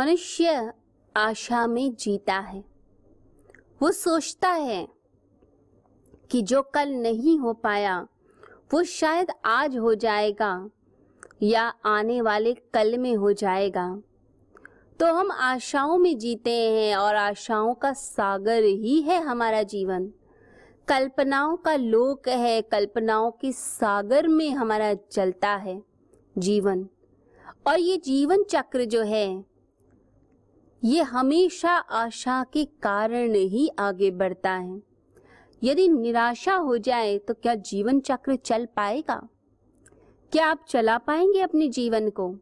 मनुष्य आशा में जीता है। वो सोचता है कि जो कल नहीं हो पाया, वो शायद आज हो जाएगा या आने वाले कल में हो जाएगा। तो हम आशाओं में जीते हैं और आशाओं का सागर ही है हमारा जीवन। कल्पनाओं का लोक है, कल्पनाओं के सागर में हमारा चलता है जीवन। और ये जीवन चक्र जो है ये हमेशा आशा के कारण ही आगे बढ़ता है। यदि निराशा हो जाए तो क्या जीवन चक्र चल पाएगा? क्या आप चला पाएँगे अपने जीवन को?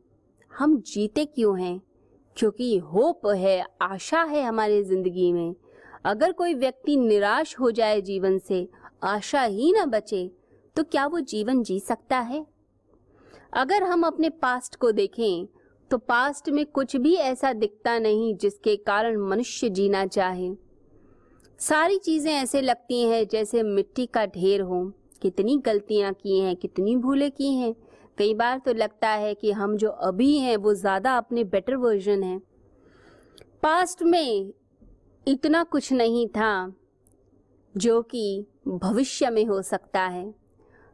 हम जीते क्यों हैं? क्योंकि होप है, आशा है हमारी ज़िंदगी में। अगर कोई व्यक्ति निराश हो जाए जीवन से, आशा ही ना बचे तो क्या वो जीवन जी सकता है? अगर हम अपने पास्ट को देखें तो पास्ट में कुछ भी ऐसा दिखता नहीं जिसके कारण मनुष्य जीना चाहे। सारी चीज़ें ऐसे लगती हैं जैसे मिट्टी का ढेर हो। कितनी गलतियाँ की हैं, कितनी भूलें की हैं। कई बार तो लगता है कि हम जो अभी हैं, वो ज़्यादा अपने बेटर वर्जन हैं। पास्ट में इतना कुछ नहीं था जो कि भविष्य में हो सकता है।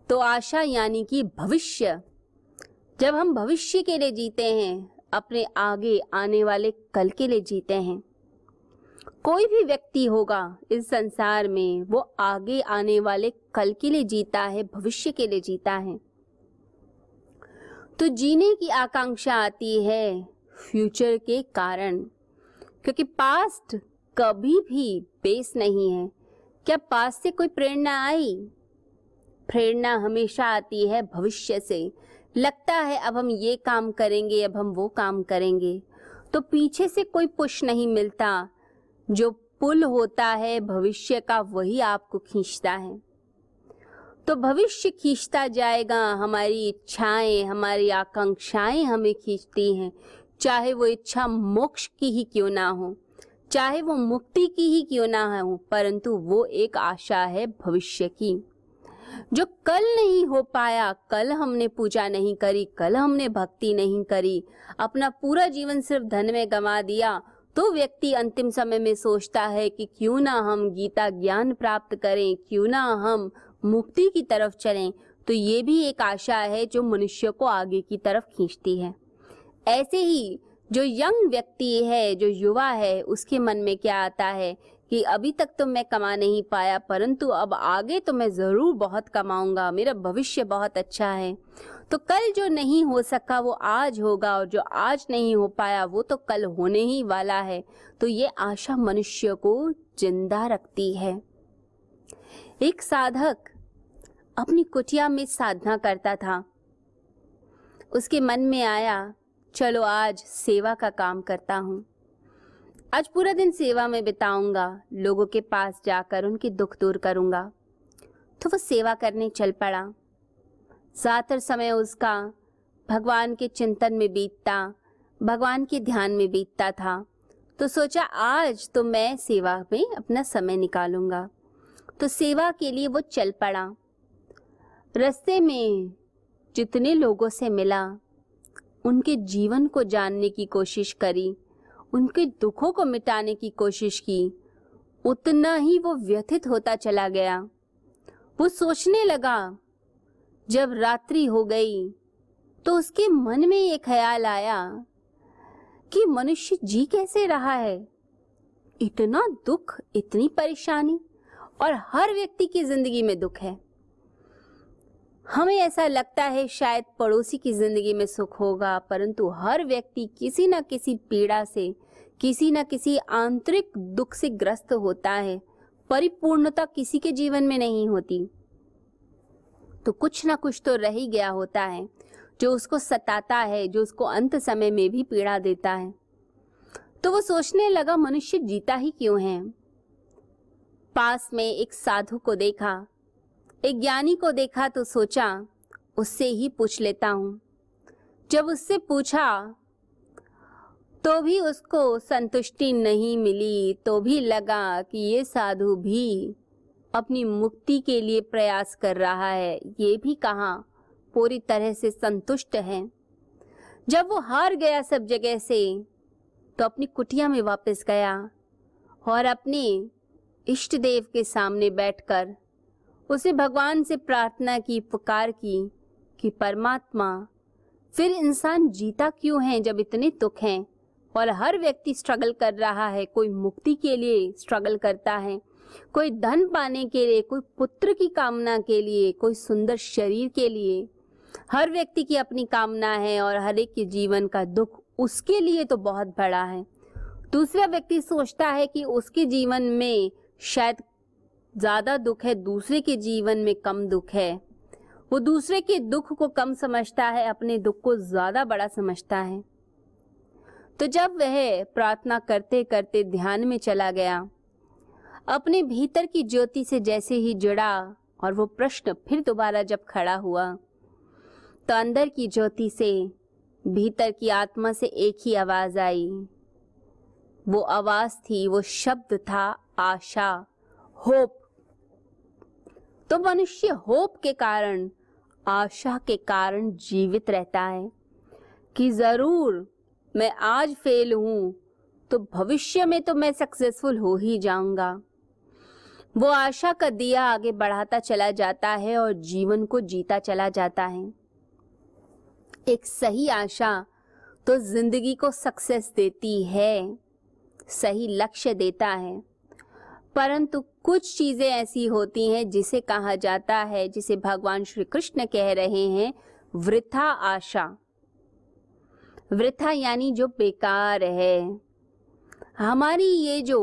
तो आशा यानी कि भविष्य जब हम भविष्य के लिए जीते हैं, अपने आगे आने वाले कल के लिए जीते हैं। कोई भी व्यक्ति होगा इस संसार में, वो आगे आने वाले कल के लिए जीता है, भविष्य के लिए जीता है। तो जीने की आकांक्षा आती है फ्यूचर के कारण, क्योंकि पास्ट कभी भी बेस नहीं है। क्या पास्ट से कोई प्रेरणा आई? प्रेरणा हमेशा आती है भविष्य से लगता है अब हम ये काम करेंगे, अब हम वो काम करेंगे। तो पीछे से कोई पुश नहीं मिलता। जो पुल होता है, भविष्य का वही आपको खींचता है। तो भविष्य खींचता जाएगा, हमारी इच्छाएँ, हमारी आकांक्षाएँ हमें खींचती हैं। चाहे वो इच्छा मोक्ष की ही क्यों ना हो, चाहे वो मुक्ति की ही क्यों ना हो, परंतु वो एक आशा है भविष्य की। जो कल नहीं हो पाया, कल हमने पूजा नहीं करी, कल हमने भक्ति नहीं करी, अपना पूरा जीवन सिर्फ़ धन में गंवा दिया तो व्यक्ति अंतिम समय में सोचता है कि क्यों ना हम गीता ज्ञान प्राप्त करें, क्यों ना हम मुक्ति की तरफ़ चलें। तो ये भी एक आशा है जो मनुष्य को आगे की तरफ़ खींचती है। ऐसे ही जो यंग व्यक्ति है, जो युवा है, उसके मन में क्या आता है कि अभी तक तो मैं कमा नहीं पाया, परंतु अब आगे तो मैं ज़रूर बहुत कमाऊँगा, मेरा भविष्य बहुत अच्छा है। तो कल जो नहीं हो सका, वो आज होगा, और जो आज नहीं हो पाया, वो तो कल होने ही वाला है। तो ये आशा मनुष्य को ज़िंदा रखती है। एक साधक अपनी कुटिया में साधना करता था। उसके मन में आया, चलो आज सेवा का काम करता हूँ। आज पूरा दिन सेवा में बिताऊँगा, लोगों के पास जाकर उनकी दुख दूर करूँगा। तो वो सेवा करने चल पड़ा। ज़्यादातर समय उसका भगवान के चिंतन में बीतता, भगवान के ध्यान में बीतता था। तो सोचा, आज तो मैं सेवा में अपना समय निकालूँगा। तो सेवा के लिए वो चल पड़ा। रस्ते में जितने लोगों से मिला, उनके जीवन को जानने की कोशिश करी। उनके दुखों को मिटाने की कोशिश की। उतना ही वो व्यथित होता चला गया। वो सोचने लगा, जब रात्रि हो गई तो उसके मन में ये ख्याल आया कि मनुष्य जी कैसे रहा है। इतना दुख, इतनी परेशानी और हर व्यक्ति की ज़िंदगी में दुख है। हमें ऐसा लगता है शायद पड़ोसी की ज़िंदगी में सुख होगा, परंतु हर व्यक्ति किसी न किसी पीड़ा से किसी न किसी आंतरिक दुख से ग्रस्त होता है। परिपूर्णता किसी के जीवन में नहीं होती। तो कुछ ना कुछ तो रह ही गया होता है, जो उसको सताता है, जो उसको अंत समय में भी पीड़ा देता है। तो वो सोचने लगा, मनुष्य जीता ही क्यों है? पास में एक साधु को देखा, एक ज्ञानी को देखा तो सोचा, उससे ही पूछ लेता हूँ। जब उससे पूछा तो भी उसको संतुष्टि नहीं मिली तो भी लगा कि ये साधु भी अपनी मुक्ति के लिए प्रयास कर रहा है। ये भी कहा? पूरी तरह से संतुष्ट है। जब वो हार गया सब जगह से तो अपनी कुटिया में वापस गया और अपने इष्ट देव के सामने बैठकर उसे भगवान से प्रार्थना की, पुकार की कि परमात्मा, फिर इंसान जीता क्यों है जब इतने दुख हैं? और हर व्यक्ति स्ट्रगल कर रहा है, कोई मुक्ति के लिए स्ट्रगल करता है, कोई धन पाने के लिए, कोई पुत्र की कामना के लिए, कोई सुंदर शरीर के लिए, हर व्यक्ति की अपनी कामना है और हर एक के जीवन का दुख उसके लिए तो बहुत बड़ा है। दूसरा व्यक्ति सोचता है कि उसके जीवन में शायद ज़्यादा दुख है, दूसरे के जीवन में कम दुख है। वो दूसरे के दुख को कम समझता है, अपने दुख को ज़्यादा बड़ा समझता है। तो जब वह प्रार्थना करते करते ध्यान में चला गया, अपने भीतर की ज्योति से जैसे ही जुड़ा और वो प्रश्न फिर दोबारा जब खड़ा हुआ तो अंदर की ज्योति से भीतर की आत्मा से एक ही आवाज़ आई। वो आवाज़ थी, वो शब्द था आशा, होप। तो मनुष्य होप के कारण, आशा के कारण जीवित रहता है कि ज़रूर मैं आज फेल हूँ तो भविष्य में तो मैं सक्सेसफुल हो ही जाऊँगा। वो आशा का दिया आगे बढ़ाता चला जाता है और जीवन को जीता चला जाता है। एक सही आशा तो ज़िंदगी को सक्सेस देती है, सही लक्ष्य देता है। परंतु कुछ चीज़ें ऐसी होती हैं जिसे कहा जाता है, जिसे भगवान श्री कृष्ण कह रहे हैं, वृथा आशा। वृथा यानी जो बेकार है। हमारी ये जो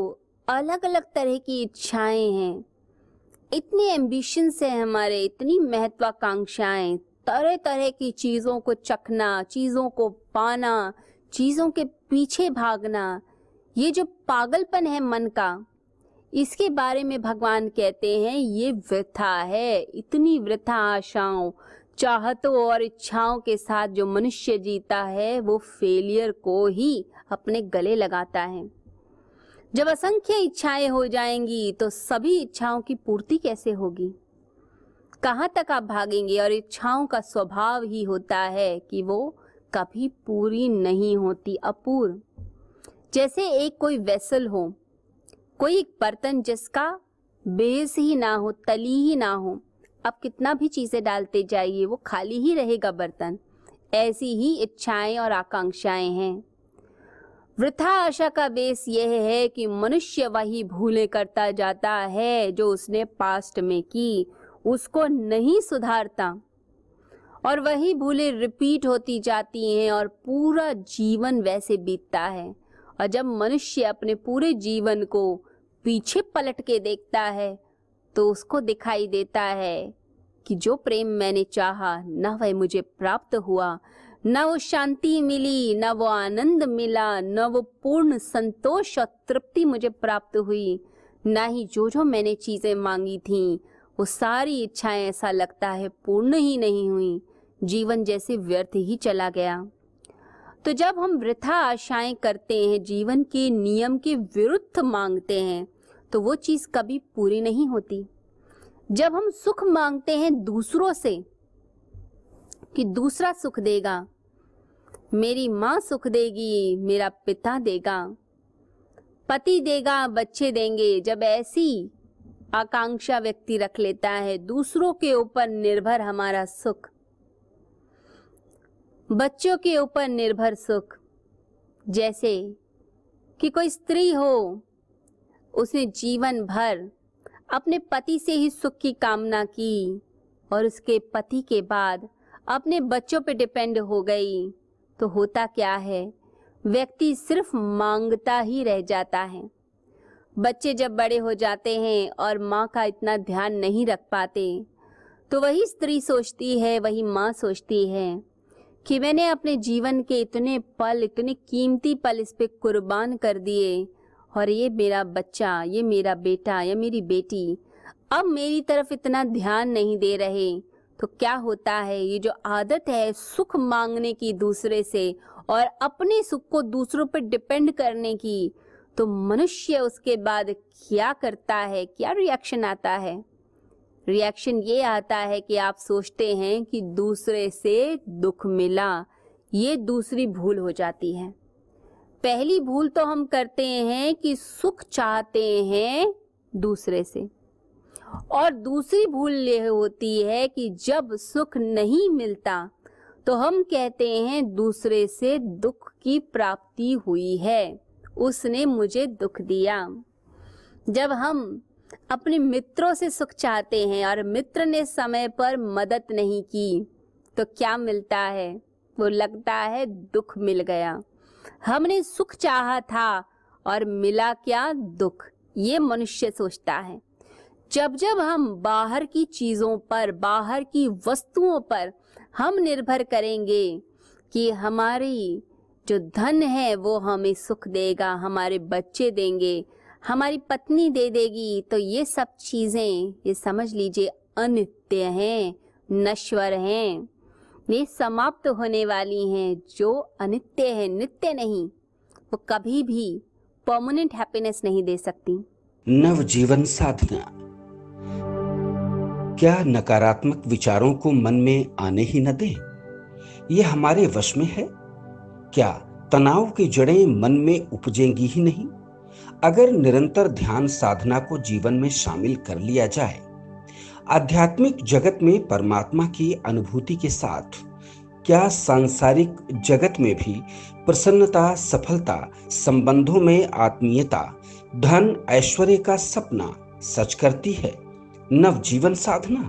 अलग अलग तरह की इच्छाएँ हैं, इतने एम्बिशंस है हमारे, इतनी महत्वाकांक्षाएँ तरह तरह की चीज़ों को चखना, चीज़ों को पाना, चीज़ों के पीछे भागना, ये जो पागलपन है मन का, इसके बारे में भगवान कहते हैं, ये वृथा है, इतनी वृथा आशाओं चाहतों और इच्छाओं के साथ जो मनुष्य जीता है, वो फेलियर को ही अपने गले लगाता है। जब असंख्य इच्छाएँ हो जाएँगी तो सभी इच्छाओं की पूर्ति कैसे होगी? कहाँ तक आप भागेंगे? और इच्छाओं का स्वभाव ही होता है कि वो कभी पूरी नहीं होती, अपूर्व। जैसे एक कोई वेसल हो, कोई एक बर्तन जिसका बेस ही ना हो, तली ही ना हो अब कितना भी चीज़ें डालते जाइए, वो खाली ही रहेगा बर्तन। ऐसी ही इच्छाएँ और आकांक्षाएँ हैं। वृथा आशा का बेस यह है कि मनुष्य वही भूले करता जाता है जो उसने पास्ट में की, उसको नहीं सुधारता। और वही भूले रिपीट होती जाती हैं और पूरा जीवन वैसे बीतता है। और जब मनुष्य अपने पूरे जीवन को पीछे पलट के देखता है तो उसको दिखाई देता है कि जो प्रेम मैंने चाहा, न वह मुझे प्राप्त हुआ। न वो शांति मिली, न वो आनंद मिला, न वो पूर्ण संतोष और तृप्ति मुझे प्राप्त हुई। न ही जो जो मैंने चीज़ें मांगी थी, वो सारी इच्छाएँ ऐसा लगता है पूर्ण ही नहीं हुई। जीवन जैसे व्यर्थ ही चला गया। तो जब हम वृथा आशाएँ करते हैं, जीवन के नियम के विरुद्ध मांगते हैं तो वो चीज़ कभी पूरी नहीं होती। जब हम सुख मांगते हैं दूसरों से कि दूसरा सुख देगा, मेरी माँ सुख देगी, मेरा पिता देगा, पति देगा, बच्चे देंगे, जब ऐसी आकांक्षा व्यक्ति रख लेता है, दूसरों के ऊपर निर्भर हमारा सुख, बच्चों के ऊपर निर्भर सुख, जैसे कि कोई स्त्री हो उसने जीवन भर अपने पति से ही सुख की कामना की और उसके पति के बाद अपने बच्चों पे डिपेंड हो गई। तो होता क्या है? व्यक्ति सिर्फ़ माँगता ही रह जाता है। बच्चे जब बड़े हो जाते हैं और माँ का इतना ध्यान नहीं रख पाते तो वही स्त्री सोचती है, वही माँ सोचती है कि मैंने अपने जीवन के इतने पल, इतने कीमती पल इस पे कुर्बान कर दिए और ये मेरा बच्चा, ये मेरा बेटा, या मेरी बेटी। अब मेरी तरफ़ इतना ध्यान नहीं दे रहे तो क्या होता है? ये जो आदत है सुख मांगने की दूसरे से और अपने सुख को दूसरों पर डिपेंड करने की तो मनुष्य उसके बाद क्या करता है? क्या रिएक्शन आता है? रिएक्शन ये आता है कि आप सोचते हैं कि दूसरे से दुख मिला, ये दूसरी भूल हो जाती है। पहली भूल तो हम करते हैं कि सुख चाहते हैं दूसरे से। और दूसरी भूल ये होती है कि जब सुख नहीं मिलता तो हम कहते हैं दूसरे से दुख की प्राप्ति हुई है, उसने मुझे दुख दिया। जब हम अपने मित्रों से सुख चाहते हैं और मित्र ने समय पर मदद नहीं की तो क्या मिलता है? वो लगता है दुख मिल गया। हमने सुख चाहा था और मिला क्या दुख? ये मनुष्य सोचता है। जब जब हम बाहर की चीज़ों पर, बाहर की वस्तुओं पर हम निर्भर करेंगे कि हमारी जो धन है वो हमें सुख देगा, हमारे बच्चे देंगे, हमारी पत्नी दे देगी तो ये सब चीज़ें, ये समझ लीजिए, अनित्य हैं, नश्वर हैं। ये समाप्त होने वाली हैं, जो अनित्य है, नित्य नहीं, वो कभी भी परमानेंट हैप्पीनेस नहीं दे सकती। नव जीवन साधना। क्या नकारात्मक विचारों को मन में आने ही न दे? ये हमारे वश में है। क्या तनाव की जड़ें मन में उपजेंगी ही नहीं? अगर निरंतर ध्यान साधना को जीवन में शामिल कर लिया जाए आध्यात्मिक जगत में परमात्मा की अनुभूति के साथ, क्या सांसारिक जगत में भी प्रसन्नता, सफलता, संबंधों में आत्मीयता, धन, ऐश्वर्य का सपना सच करती है, नवजीवन साधना?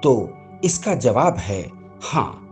तो इसका जवाब है हाँ।